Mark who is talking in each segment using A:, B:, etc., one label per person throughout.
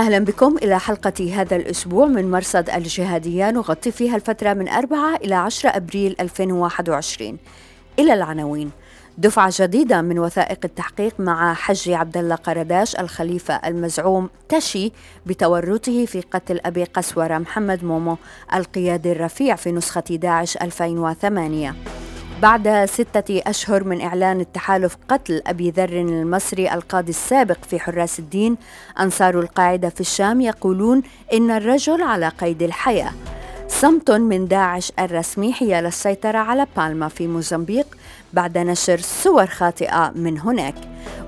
A: أهلا بكم إلى حلقة هذا الأسبوع من مرصد الجهادية. نغطي فيها الفترة من 4 إلى 10 أبريل 2021 إلى العناوين. دفعة جديدة من وثائق التحقيق مع حج عبد الله قرداش الخليفة المزعوم تشي بتورطه في قتل أبي قسورة محمد مومو القيادي الرفيع في نسخة داعش 2008 بعد ستة أشهر من إعلان التحالف قتل أبي ذر المصري القاضي السابق في حراس الدين أنصار القاعدة في الشام يقولون إن الرجل على قيد الحياة. صمت من داعش الرسمي حيال السيطرة على بالما في موزمبيق بعد نشر صور خاطئة من هناك.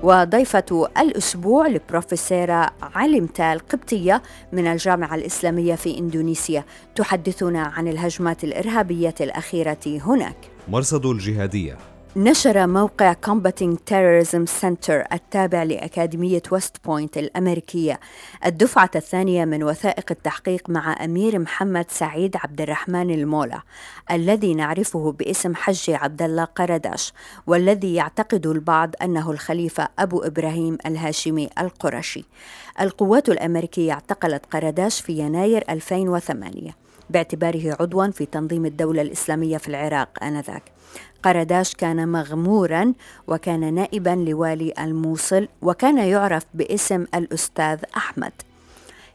A: وضيفة الأسبوع البروفيسورة علمتال قبطية من الجامعة الإسلامية في إندونيسيا تحدثنا عن الهجمات الإرهابية الأخيرة هناك.
B: مرصد الجهادية.
A: نشر موقع Combating Terrorism Center التابع لأكاديمية ويست بوينت الأمريكية. الدفعة الثانية من وثائق التحقيق مع أمير محمد سعيد عبد الرحمن المولى الذي نعرفه باسم حج عبد الله قرداش والذي يعتقد البعض أنه الخليفة أبو إبراهيم الهاشمي القرشي. القوات الأمريكية اعتقلت قرداش في يناير 2008 باعتباره عضوا في تنظيم الدولة الإسلامية في العراق آنذاك. قرداش كان مغمورا وكان نائبا لوالي الموصل وكان يعرف باسم الأستاذ أحمد.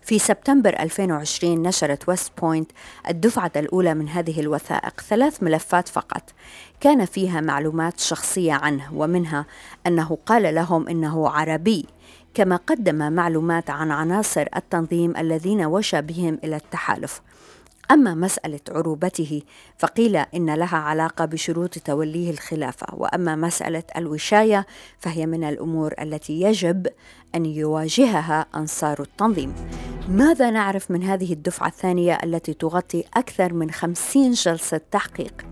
A: في سبتمبر 2020 نشرت ويست بوينت الدفعة الأولى من هذه الوثائق ثلاث ملفات فقط. كان فيها معلومات شخصية عنه ومنها أنه قال لهم إنه عربي كما قدم معلومات عن عناصر التنظيم الذين وشى بهم إلى التحالف. أما مسألة عروبته فقيل إن لها علاقة بشروط توليه الخلافة وأما مسألة الوشاية فهي من الأمور التي يجب أن يواجهها أنصار التنظيم. ماذا نعرف من هذه الدفعة الثانية التي تغطي أكثر من خمسين جلسة تحقيق؟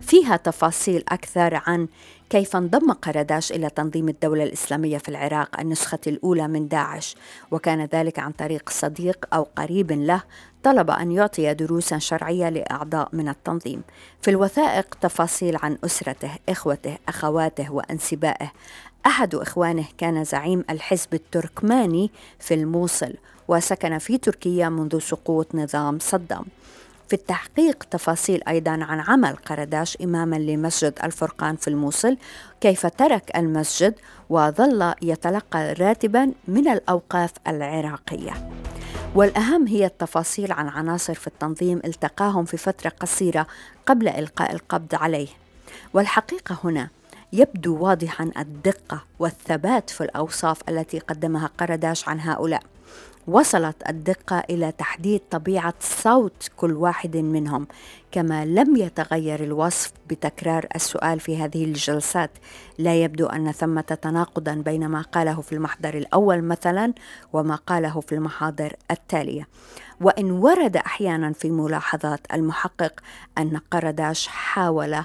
A: فيها تفاصيل أكثر عن كيف انضم قرداش إلى تنظيم الدولة الإسلامية في العراق النسخة الأولى من داعش؟ وكان ذلك عن طريق صديق أو قريب له طلب أن يعطي دروسا شرعية لأعضاء من التنظيم. في الوثائق تفاصيل عن أسرته إخوته أخواته وأنسبائه. أحد إخوانه كان زعيم الحزب التركماني في الموصل وسكن في تركيا منذ سقوط نظام صدام. في التحقيق تفاصيل أيضا عن عمل قرداش إماما لمسجد الفرقان في الموصل كيف ترك المسجد وظل يتلقى راتبا من الأوقاف العراقية. والأهم هي التفاصيل عن عناصر في التنظيم التقاهم في فترة قصيرة قبل إلقاء القبض عليه. والحقيقة هنا يبدو واضحا الدقة والثبات في الأوصاف التي قدمها قرداش عن هؤلاء. وصلت الدقة إلى تحديد طبيعة صوت كل واحد منهم كما لم يتغير الوصف بتكرار السؤال في هذه الجلسات. لا يبدو أن ثمة تناقضا بين ما قاله في المحضر الأول مثلا وما قاله في المحاضر التالية. وإن ورد أحيانا في ملاحظات المحقق أن قرداش حاول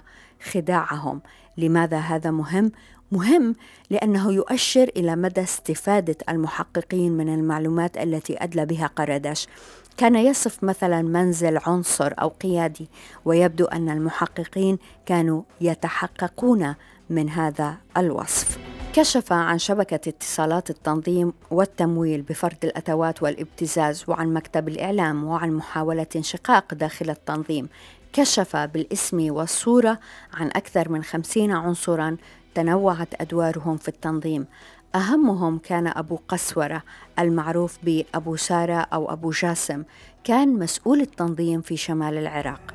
A: خداعهم. لماذا هذا مهم؟ مهم لأنه يؤشر إلى مدى استفادة المحققين من المعلومات التي أدلى بها قرداش كان يصف مثلا منزل عنصر أو قيادي ويبدو أن المحققين كانوا يتحققون من هذا الوصف. كشف عن شبكة اتصالات التنظيم والتمويل بفرض الأتوات والابتزاز وعن مكتب الإعلام وعن محاولة انشقاق داخل التنظيم. كشف بالاسم والصورة عن أكثر من خمسين عنصرا تنوعت أدوارهم في التنظيم. أهمهم كان أبو قسورة المعروف بأبو سارة أو أبو جاسم كان مسؤول التنظيم في شمال العراق.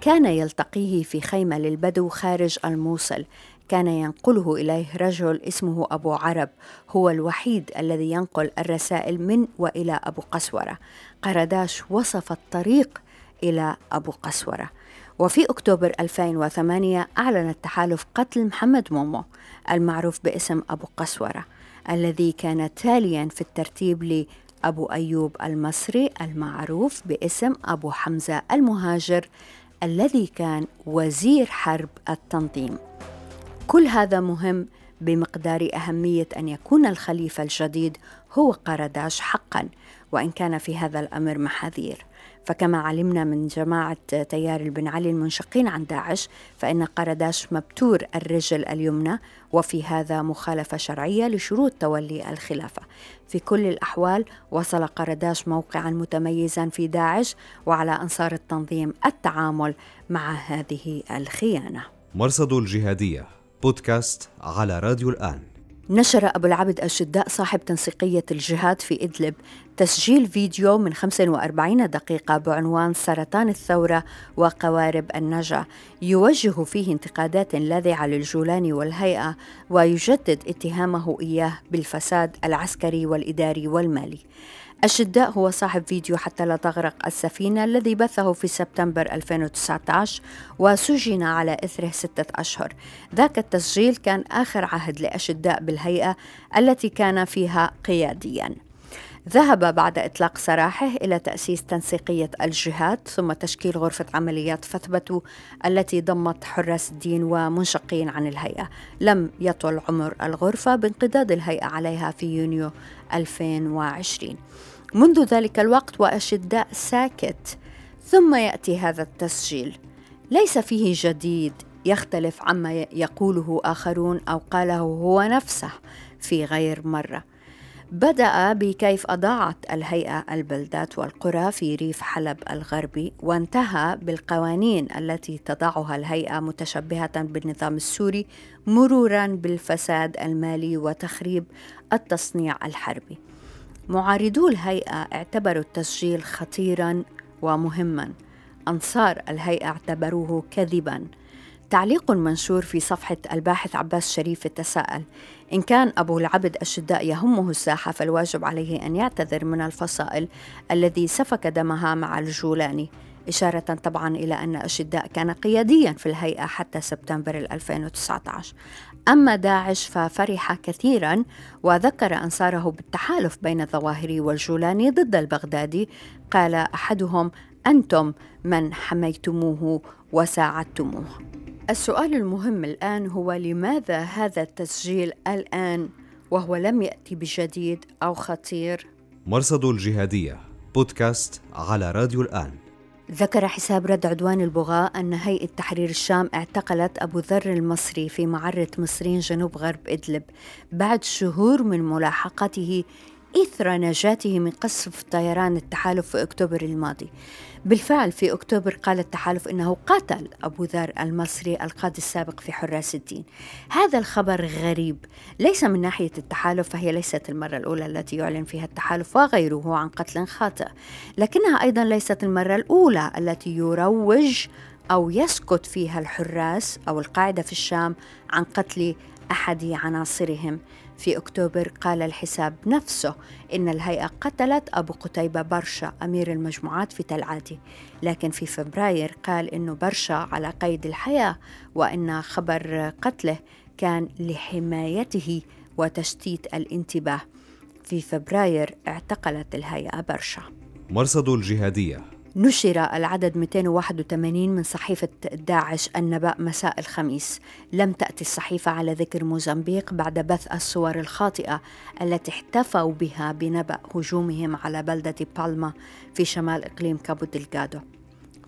A: كان يلتقيه في خيمة للبدو خارج الموصل. كان ينقله إليه رجل اسمه أبو عرب هو الوحيد الذي ينقل الرسائل من وإلى أبو قسورة. قرداش وصف الطريق إلى أبو قسورة. وفي أكتوبر 2008 أعلن التحالف قتل محمد مومو المعروف باسم أبو قسورة الذي كان تاليا في الترتيب أبو أيوب المصري المعروف باسم أبو حمزة المهاجر الذي كان وزير حرب التنظيم. كل هذا مهم بمقدار أهمية أن يكون الخليفة الجديد هو قرداش حقا وإن كان في هذا الأمر محاذير. فكما علمنا من جماعة تيار البن علي المنشقين عن داعش فإن قرداش مبتور الرجل اليمنى وفي هذا مخالفة شرعية لشروط تولي الخلافة. في كل الأحوال وصل قرداش موقعا متميزا في داعش وعلى أنصار التنظيم التعامل مع هذه الخيانة.
B: مرصد الجهادية بودكاست على راديو الآن.
A: نشر أبو العبد الشداء صاحب تنسيقية الجهاد في إدلب تسجيل فيديو من 45 دقيقة بعنوان سرطان الثورة وقوارب النجا. يوجه فيه انتقادات لاذعة للجولاني والهيئة ويجدد اتهامه إياه بالفساد العسكري والإداري والمالي. الشداء هو صاحب فيديو حتى لا تغرق السفينة الذي بثه في سبتمبر 2019 وسجن على إثره ستة أشهر. ذاك التسجيل كان آخر عهد لأشداء بالهيئة التي كان فيها قيادياً. ذهب بعد إطلاق سراحه إلى تأسيس تنسيقية الجهاد ثم تشكيل غرفة عمليات فثبتوا التي ضمت حراس الدين ومنشقين عن الهيئة. لم يطل عمر الغرفة بانقضاض الهيئة عليها في يونيو 2020 منذ ذلك الوقت وأشداء ساكت ثم يأتي هذا التسجيل ليس فيه جديد يختلف عما يقوله آخرون أو قاله هو نفسه في غير مرة بدأ بكيف أضاعت الهيئة البلدات والقرى في ريف حلب الغربي وانتهى بالقوانين التي تضعها الهيئة متشبهة بالنظام السوري مرورا بالفساد المالي وتخريب التصنيع الحربي. معارضو الهيئة اعتبروا التسجيل خطيرا ومهما. أنصار الهيئة اعتبروه كذبا تعليق منشور في صفحة الباحث عباس شريف تساءل إن كان أبو العبد الشداء يهمه الساحة فالواجب عليه أن يعتذر من الفصائل الذي سفك دمها مع الجولاني إشارة طبعا إلى أن الشداء كان قياديا في الهيئة حتى سبتمبر 2019 أما داعش ففرح كثيرا وذكر أنصاره بالتحالف بين الظواهري والجولاني ضد البغدادي. قال أحدهم أنتم من حميتموه وساعدتموه. السؤال المهم الآن هو لماذا هذا التسجيل الآن وهو لم يأتي بجديد أو خطير؟
B: مرصد الجهادية بودكاست على راديو الآن.
A: ذكر حساب رد عدوان البغاء أن هيئة تحرير الشام اعتقلت أبو ذر المصري في معرة مصرين جنوب غرب إدلب بعد شهور من ملاحقته إثر نجاته من قصف طيران التحالف في أكتوبر الماضي. بالفعل في أكتوبر قال التحالف إنه قاتل أبو ذر المصري القاضي السابق في حراس الدين. هذا الخبر غريب ليس من ناحية التحالف فهي ليست المرة الأولى التي يعلن فيها التحالف وغيره عن قتل خاطئ لكنها أيضا ليست المرة الأولى التي يروج أو يسكت فيها الحراس أو القاعدة في الشام عن قتل أحد عناصرهم. في أكتوبر قال الحساب نفسه إن الهيئة قتلت أبو قتيبة برشا أمير المجموعات في تلعاتي لكن في فبراير قال إنه برشا على قيد الحياة وإن خبر قتله كان لحمايته وتشتيت الانتباه. في فبراير اعتقلت الهيئة برشا.
B: مرصد الجهادية.
A: نشر العدد 281 من صحيفة داعش النبأ مساء الخميس. لم تأتي الصحيفة على ذكر موزمبيق بعد بث الصور الخاطئة التي احتفوا بها بنبأ هجومهم على بلدة بالما في شمال إقليم كابو دلغادو.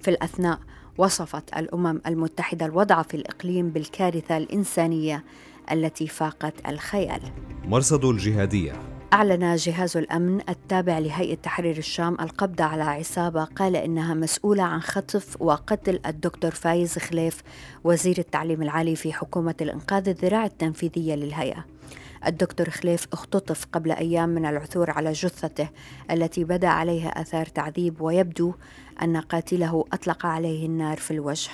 A: في الأثناء وصفت الأمم المتحدة الوضع في الإقليم بالكارثة الإنسانية التي فاقت الخيال.
B: مرصد الجهادية.
A: أعلن جهاز الأمن التابع لهيئة تحرير الشام القبض على عصابة قال إنها مسؤولة عن خطف وقتل الدكتور فايز خليف وزير التعليم العالي في حكومة الإنقاذ الذراع التنفيذية للهيئة. الدكتور خليف اختطف قبل أيام من العثور على جثته التي بدا عليها أثار تعذيب ويبدو أن قاتله أطلق عليه النار في الوجه.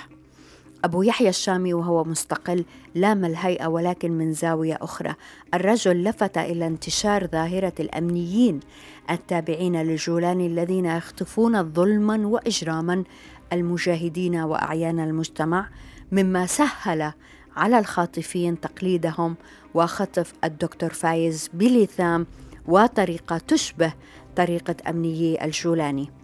A: أبو يحيى الشامي وهو مستقل لام الهيئة ولكن من زاوية أخرى. الرجل لفت إلى انتشار ظاهرة الأمنيين التابعين للجولاني الذين يخطفون ظلما وإجراما المجاهدين وأعيان المجتمع مما سهل على الخاطفين تقليدهم وخطف الدكتور فايز بلثام وطريقة تشبه طريقة أمنيي الجولاني.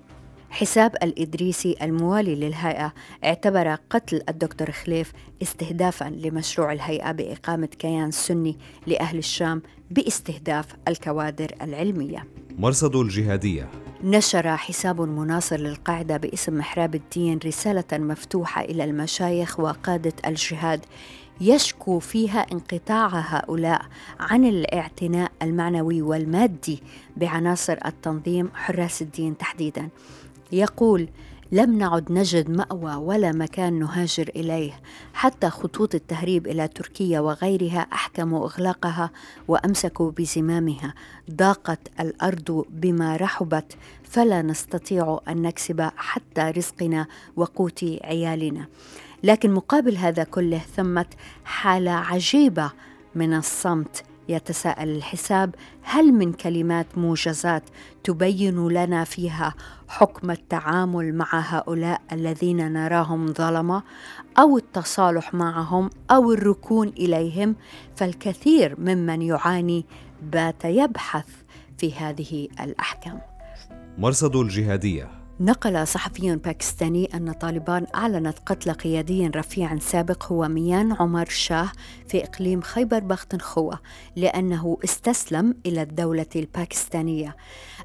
A: حساب الإدريسي الموالي للهيئة. اعتبر قتل الدكتور خليف استهدافا لمشروع الهيئة بإقامة كيان سني لأهل الشام باستهداف الكوادر العلمية.
B: مرصد الجهادية.
A: نشر حساب مناصر للقاعدة باسم محراب الدين رسالة مفتوحة إلى المشايخ وقادة الجهاد. يشكو فيها انقطاع هؤلاء عن الاعتناء المعنوي والمادي بعناصر التنظيم حراس الدين تحديدا. يقول لم نعد نجد مأوى ولا مكان نهاجر إليه. حتى خطوط التهريب إلى تركيا وغيرها أحكموا إغلاقها وأمسكوا بزمامها. ضاقت الأرض بما رحبت. فلا نستطيع أن نكسب حتى رزقنا وقوت عيالنا. لكن مقابل هذا كله ثمة حالة عجيبة من الصمت. يتساءل الحساب هل من كلمات موجزات تبين لنا فيها حكم التعامل مع هؤلاء الذين نراهم ظلمة أو التصالح معهم أو الركون إليهم؟ فالكثير ممن يعاني بات يبحث في هذه الأحكام.
B: مرصد الجهادية.
A: نقل صحفي باكستاني أن طالبان أعلنت قتل قيادي رفيع سابق هو ميان عمر شاه في إقليم خيبر بختنخوة لأنه استسلم إلى الدولة الباكستانية.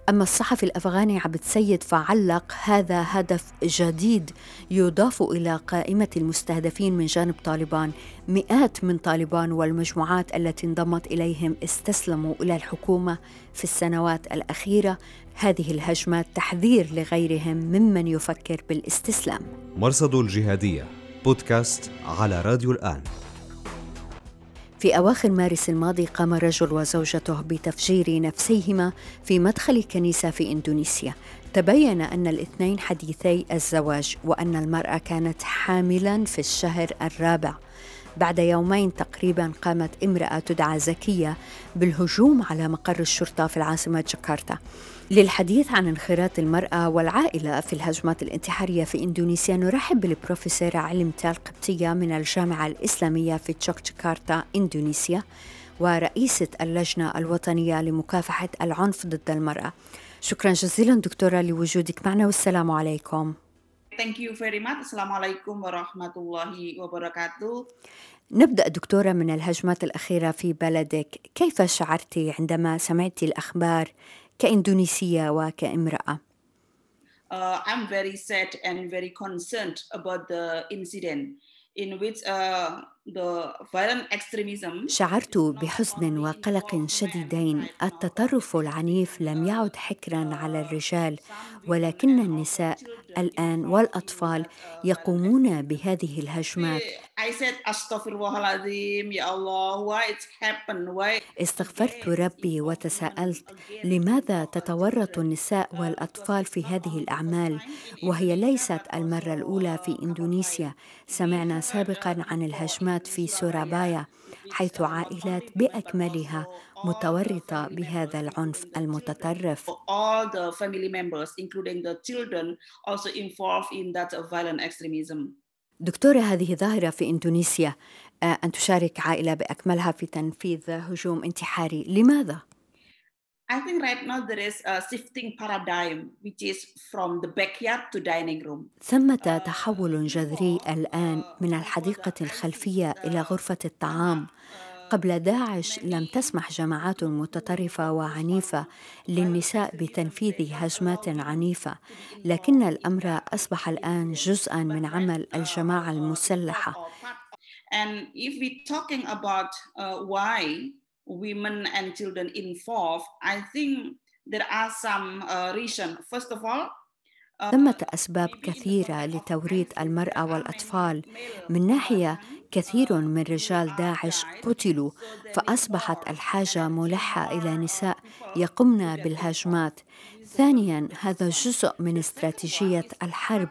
A: أما الصحفي الأفغاني عبد سيد فعلق هذا هدف جديد يضاف إلى قائمة المستهدفين من جانب طالبان. مئات من طالبان والمجموعات التي انضمت إليهم استسلموا إلى الحكومة في السنوات الأخيرة. هذه الهجمات تحذير لغيرهم ممن يفكر بالاستسلام.
B: مرصد الجهادية بودكاست على راديو الآن.
A: في أواخر مارس الماضي قام رجل وزوجته بتفجير نفسيهما في مدخل كنيسة في إندونيسيا. تبين أن الاثنين حديثي الزواج وأن المرأة كانت حاملا في الشهر الرابع. بعد يومين تقريبا قامت امرأة تدعى زكية بالهجوم على مقر الشرطة في العاصمة جاكرتا. للحديث عن انخراط المرأة والعائلة في الهجمات الانتحارية في إندونيسيا نرحب بالبروفيسورة علم تال قبطية من الجامعة الإسلامية في جاكرتا إندونيسيا ورئيسة اللجنة الوطنية لمكافحة العنف ضد المرأة. شكرا جزيلا دكتورة لوجودك معنا والسلام عليكم.
C: Thank you very much. Assalamualaikum warahmatullahi wabarakatuh.
A: نبدأ دكتورة من الهجمات الأخيرة في بلدك كيف شعرتي عندما سمعتي الأخبار كإندونيسية وكامرأة؟
C: Uh, I'm very sad and very concerned about the incident in which uh, the violent extremism
A: شعرت بحزن وقلق شديدين التطرف العنيف لم يعد حكرا على الرجال ولكن النساء الآن والأطفال يقومون بهذه الهجمات. استغفرت ربي وتساءلت لماذا تتورط النساء والأطفال في هذه الأعمال؟ وهي ليست المرة الأولى في إندونيسيا. سمعنا سابقا عن الهجمات في سورابايا حيث عائلات بأكملها متورطة بهذا العنف المتطرف
C: all the family members including the children also involved in that violent extremism
A: دكتورة هذه ظاهرة في إندونيسيا آه، أن تشارك عائلة بأكملها في تنفيذ هجوم انتحاري لماذا؟
C: I think right now there is a shifting paradigm which is from the backyard to dining room.
A: ثمة تحول جذري الآن من الحديقة الخلفية إلى غرفة الطعام قبل داعش لم تسمح جماعات متطرفة وعنيفة للنساء بتنفيذ هجمات عنيفة لكن الأمر أصبح الآن جزءا من عمل الجماعة المسلحة
C: And if we're talking about uh, why women and children involved, I think there are some uh, reasons. First of all,
A: ثمة أسباب كثيرة لتوريط المرأة والأطفال من ناحية كثير من رجال داعش قتلوا فأصبحت الحاجة ملحة إلى نساء يقمن بالهجمات. ثانيا هذا جزء من استراتيجية الحرب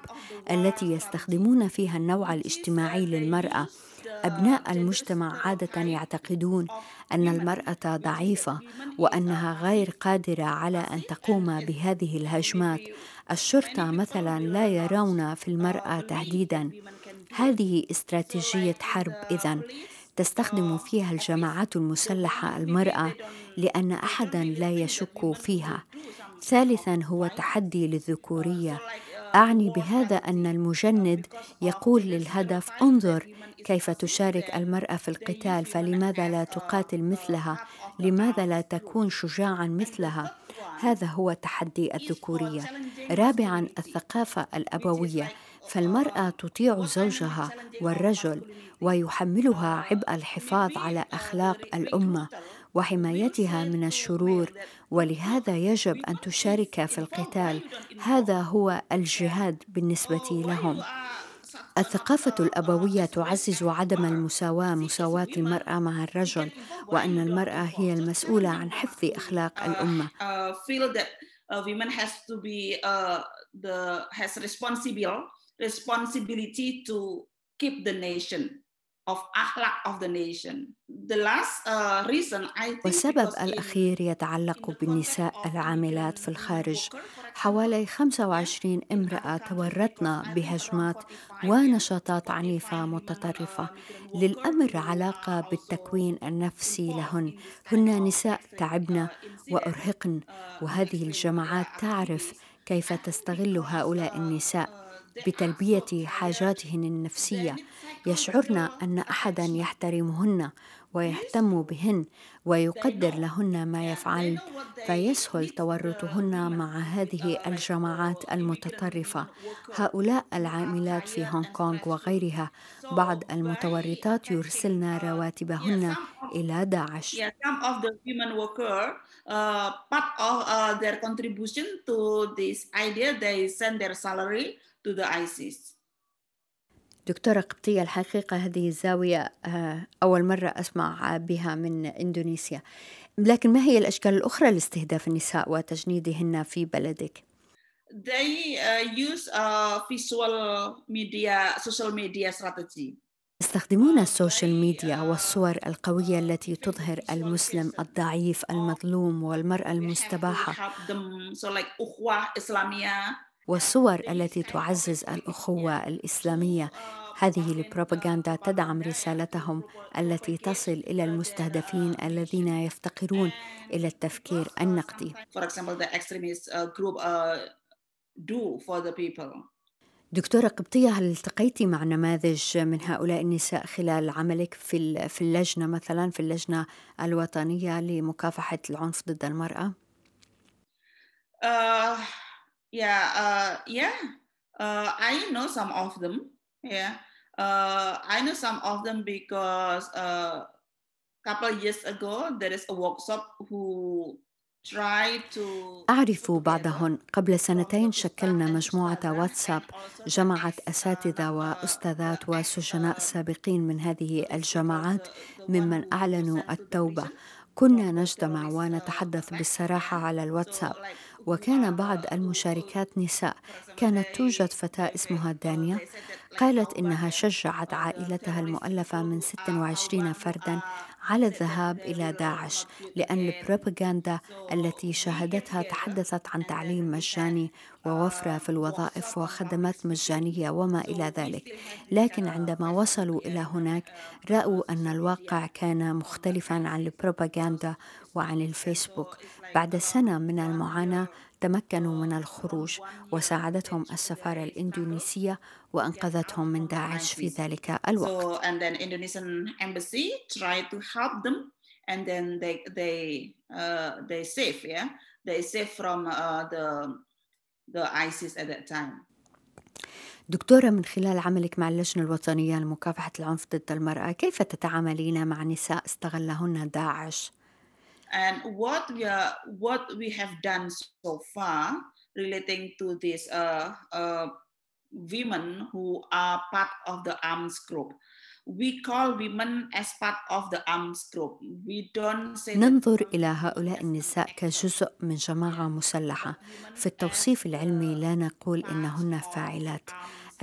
A: التي يستخدمون فيها النوع الاجتماعي للمرأة. أبناء المجتمع عادة يعتقدون أن المرأة ضعيفة وأنها غير قادرة على أن تقوم بهذه الهجمات. الشرطة مثلا لا يرون في المرأة تهديدا. هذه استراتيجية حرب إذا تستخدم فيها الجماعات المسلحة المرأة لأن أحدا لا يشك فيها. ثالثا هو تحدي للذكورية. أعني بهذا أن المجند يقول للهدف انظر كيف تشارك المرأة في القتال فلماذا لا تقاتل مثلها؟ لماذا لا تكون شجاعا مثلها؟ هذا هو تحدي الذكورية. رابعا الثقافة الأبوية. فالمرأة تطيع زوجها والرجل ويحملها عبء الحفاظ على أخلاق الأمة وحمايتها من الشرور ولهذا يجب أن تشارك في القتال. هذا هو الجهاد بالنسبة لهم. الثقافة الأبوية تعزز عدم المساواة مساواة المرأة مع الرجل وأن المرأة هي المسؤولة عن حفظ أخلاق الأمة.
C: Women has to be uh, the has responsibility to keep the nation of akhlaq of the nation. The last uh, reason I think
A: والسبب الأخير يتعلق بالنساء العاملات في الخارج. حوالي 25 امرأة تورطن بهجمات ونشاطات عنيفة متطرفة. للأمر علاقة بالتكوين النفسي لهن. هن نساء تعبن وأرهقن. وهذه الجماعات تعرف كيف تستغل هؤلاء النساء. بتلبية حاجاتهن النفسية. يشعرن أن احدا يحترمهن ويهتم بهن ويقدر لهن ما يفعلن فيسهل تورطهن مع هذه الجماعات المتطرفة. هؤلاء العاملات في هونغ كونغ وغيرها بعض المتورطات يرسلن رواتبهن إلى داعش. To the ISIS. دكتورة قبطية الحقيقة هذه الزاوية آه، أول مرة أسمع بها من إندونيسيا لكن ما هي الأشكال الأخرى لاستهداف النساء وتجنيدهن في بلدك؟
C: They uh, use uh, visual media, social media strategy.
A: يستخدمون ال social media والصور القوية التي تظهر المسلم الضعيف المظلوم والمرأة المستباحة والصور التي تعزز الأخوة الإسلامية هذه البروباغندا تدعم رسالتهم التي تصل إلى المستهدفين الذين يفتقرون إلى التفكير النقدي. دكتورة قبطية هل التقيتي مع نماذج من هؤلاء النساء خلال عملك في في اللجنة مثلا في اللجنة الوطنية لمكافحة العنف ضد المرأة؟
C: uh... yeah uh, yeah. Uh, i know some of them. Yeah. Uh, i know some of them because a uh, couple years ago there is a workshop who
A: أعرف بعضهن قبل سنتين شكلنا مجموعة واتساب جمعت أساتذة وأستاذات وسجناء سابقين من هذه الجماعات ممن أعلنوا التوبة. كنا نجتمع ونتحدث بالصراحة على الواتساب. وكان بعض المشاركات نساء كانت توجد فتاة اسمها دانيا. قالت إنها شجعت عائلتها المؤلفة من 26 فردا على الذهاب إلى داعش لأن البروباغندا التي شاهدتها تحدثت عن تعليم مجاني ووفرة في الوظائف وخدمات مجانية وما إلى ذلك. لكن عندما وصلوا إلى هناك رأوا أن الواقع كان مختلفا عن البروباغندا وعن الفيسبوك. بعد سنة من المعاناة تمكنوا من الخروج وساعدتهم السفارة الإندونيسية وأنقذتهم من داعش في ذلك الوقت.
C: and then Indonesian embassy tried to help them and then they they uh, they safe yeah they safe from uh, the the ISIS at that time.
A: دكتورة من خلال عملك مع اللجنة الوطنية لمكافحة العنف ضد المرأة كيف تتعاملين مع نساء استغلهن داعش؟
C: And what we are what we have done so far relating to these uh, uh, women who are part of the arms group we call women as part of the arms group we don't say
A: ننظر إلى هؤلاء النساء كجزء من جماعة مسلحة في التوصيف العلمي لا نقول إنهن فاعلات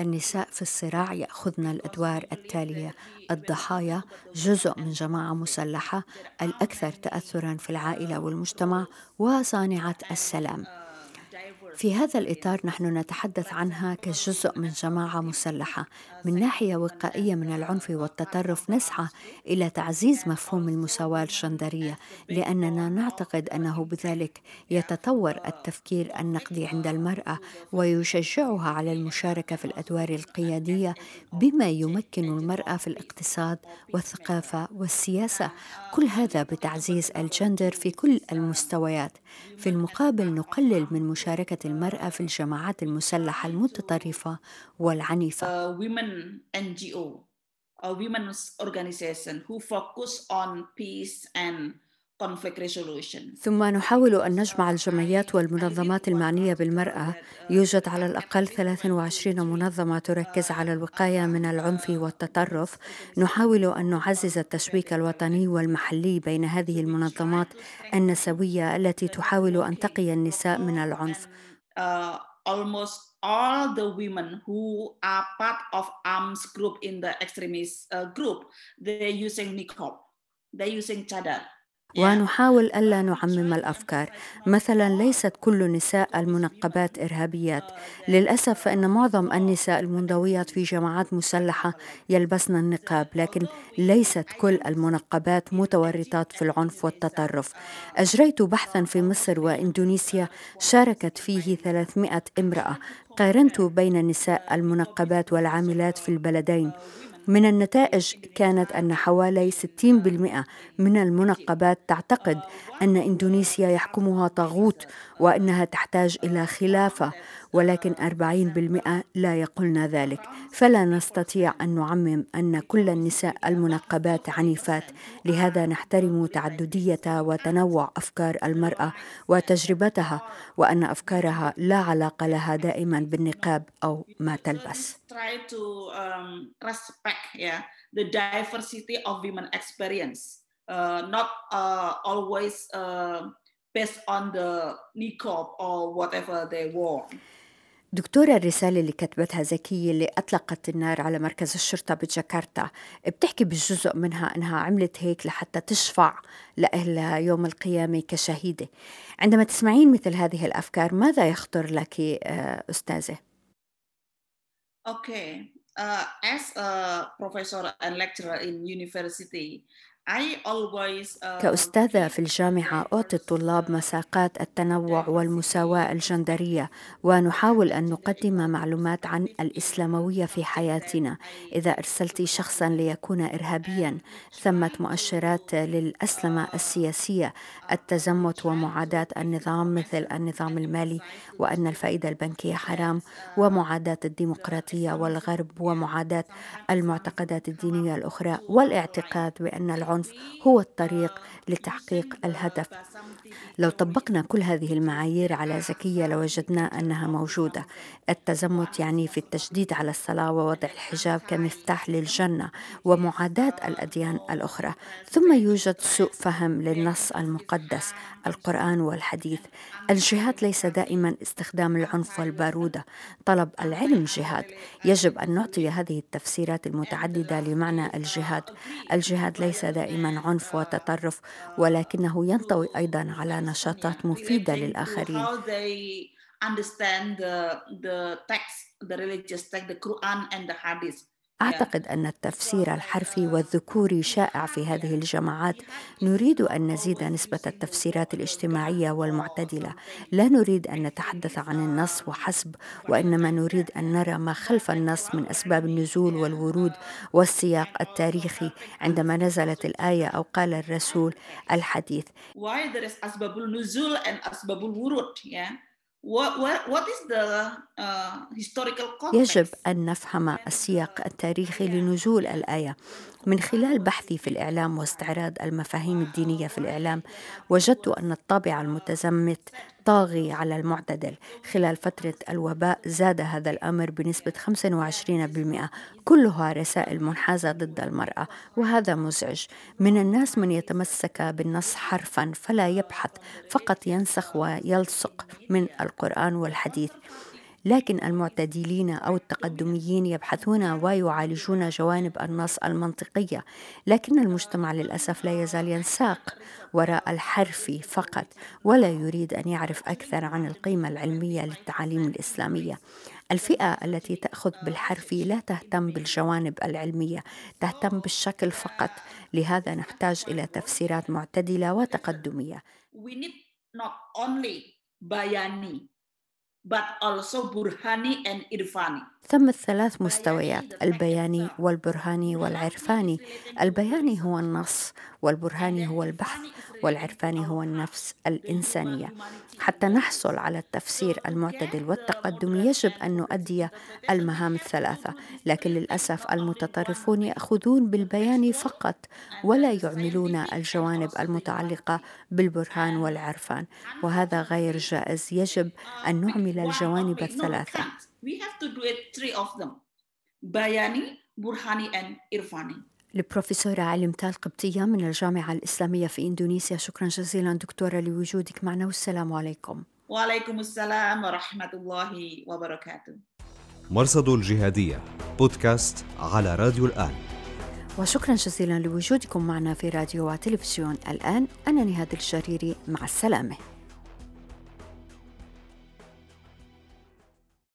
A: النساء في الصراع يأخذن الأدوار التالية. الضحايا جزء من جماعة مسلحة الأكثر تاثرا في العائلة والمجتمع وصانعة السلام. في هذا الإطار نحن نتحدث عنها كجزء من جماعة مسلحة. من ناحية وقائية من العنف والتطرف نسعى إلى تعزيز مفهوم المساواة الجندرية لأننا نعتقد أنه بذلك يتطور التفكير النقدي عند المرأة ويشجعها على المشاركة في الأدوار القيادية بما يمكن المرأة في الاقتصاد والثقافة والسياسة. كل هذا بتعزيز الجندر في كل المستويات. في المقابل نقلل من مشاركة المرأة في الجماعات المسلحة المتطرفة والعنيفة.
C: Women NGO, a women's organization who focus on peace and
A: ثم نحاول أن نجمع الجمعيات والمنظمات المعنية بالمرأة. يوجد على الأقل 23 منظمة تركز على الوقاية من العنف والتطرف. نحاول أن نعزز التشبيك الوطني والمحلي بين هذه المنظمات النسوية التي تحاول أن تقي النساء من العنف.
C: Uh, almost all the women who are part of arms group in the extremist uh, group they're using niqab. They're using chadar
A: ونحاول ألا نعمم الأفكار. مثلا ليست كل نساء المنقبات إرهابيات. للأسف فإن معظم النساء المنضويات في جماعات مسلحة يلبسن النقاب لكن ليست كل المنقبات متورطات في العنف والتطرف. أجريت بحثا في مصر وإندونيسيا شاركت فيه 300 امرأة. قارنت بين النساء المنقبات والعاملات في البلدين. من النتائج كانت أن حوالي 60% من المنقبات تعتقد أن إندونيسيا يحكمها طاغوت وأنها تحتاج إلى خلافة ولكن 40% لا يقولن ذلك. فلا نستطيع أن نعمم أن كل النساء المنقبات عنيفات. لهذا نحترم تعددية وتنوع أفكار المرأة وتجربتها وأن أفكارها لا علاقة لها دائما بالنقاب أو ما تلبس.
C: The diversity of women experience, uh, not uh, always uh, based on the niqab or whatever they wore.
A: دكتورة الرسالة اللي كتبتها زكية اللي أطلقت النار على مركز الشرطة بجاكرتا بتحكي بالجزء منها أنها عملت هيك لحتى تشفع لأهلها يوم القيامة كشهيدة عندما تسمعين مثل هذه الأفكار ماذا يخطر لك أستاذة؟
C: Okay, uh, as a professor and lecturer in university,
A: كأستاذة في الجامعة أعطي الطلاب مساقات التنوع والمساواة الجندرية ونحاول أن نقدم معلومات عن الإسلاموية في حياتنا. إذا أرسلت شخصا ليكون إرهابيا ثمة مؤشرات للأسلمة السياسية التزمت ومعاداة النظام مثل النظام المالي وأن الفائدة البنكية حرام ومعاداة الديمقراطية والغرب ومعاداة المعتقدات الدينية الأخرى والإعتقاد بأن العنف العنف هو الطريق لتحقيق الهدف. لو طبقنا كل هذه المعايير على زكية لوجدنا أنها موجودة. التزمت يعني في التشديد على الصلاة ووضع الحجاب كمفتاح للجنة ومعاداة الأديان الأخرى. ثم يوجد سوء فهم للنص المقدس القرآن والحديث. الجهاد ليس دائما استخدام العنف والبارودة. طلب العلم جهاد. يجب أن نعطي هذه التفسيرات المتعددة لمعنى الجهاد. الجهاد ليس دائما عنف وتطرف ولكنه ينطوي أيضا على نشاطات مفيدة للآخرين
C: understand the, the text, the religious text, the Quran and the Hadith.
A: أعتقد أن التفسير الحرفي والذكوري شائع في هذه الجماعات. نريد أن نزيد نسبة التفسيرات الاجتماعية والمعتدلة. لا نريد أن نتحدث عن النص وحسب وإنما نريد أن نرى ما خلف النص من أسباب النزول والورود والسياق التاريخي. عندما نزلت الآية أو قال الرسول الحديث.
C: Why there is أسباب النزول and أسباب الورود؟ yeah? What, what, what is the, uh?
A: يجب أن نفهم السياق التاريخي لنزول الآية من خلال بحثي في الإعلام واستعراض المفاهيم الدينية في الإعلام وجدت أن الطابع المتزمت طاغي على المعتدل. خلال فترة الوباء زاد هذا الأمر بنسبة 25% كلها رسائل منحازة ضد المرأة وهذا مزعج. من الناس من يتمسك بالنص حرفا فلا يبحث فقط ينسخ ويلصق من القرآن والحديث. لكن المعتدلين أو التقدميين يبحثون ويعالجون جوانب النص المنطقية لكن المجتمع للأسف لا يزال ينساق وراء الحرف فقط ولا يريد أن يعرف أكثر عن القيمة العلمية للتعاليم الإسلامية. الفئة التي تأخذ بالحرف لا تهتم بالجوانب العلمية تهتم بالشكل فقط. لهذا نحتاج إلى تفسيرات معتدلة وتقدمية.
C: We need not only bayani but also burhani and irfani
A: ثم الثلاث مستويات البياني والبرهاني والعرفاني. البياني هو النص والبرهاني هو البحث والعرفاني هو النفس الإنسانية. حتى نحصل على التفسير المعتدل والتقدم يجب أن نؤدي المهام الثلاثة. لكن للأسف المتطرفون يأخذون بالبيان فقط ولا يعملون الجوانب المتعلقة بالبرهان والعرفان. وهذا غير جائز يجب أن نعمل الجوانب الثلاثة.
C: We have to do it three of them. Bayani burhani and irfani.
A: البروفيسورة علي متال قبطية من الجامعة الإسلامية في إندونيسيا. شكرا جزيلا دكتورة لوجودك معنا والسلام عليكم.
C: وعليكم السلام ورحمة الله وبركاته.
B: مرصد الجهادية بودكاست على راديو الآن.
A: وشكرا جزيلا لوجودكم معنا في راديو وتلفزيون الآن. أنا نهاد الشريري مع السلامة.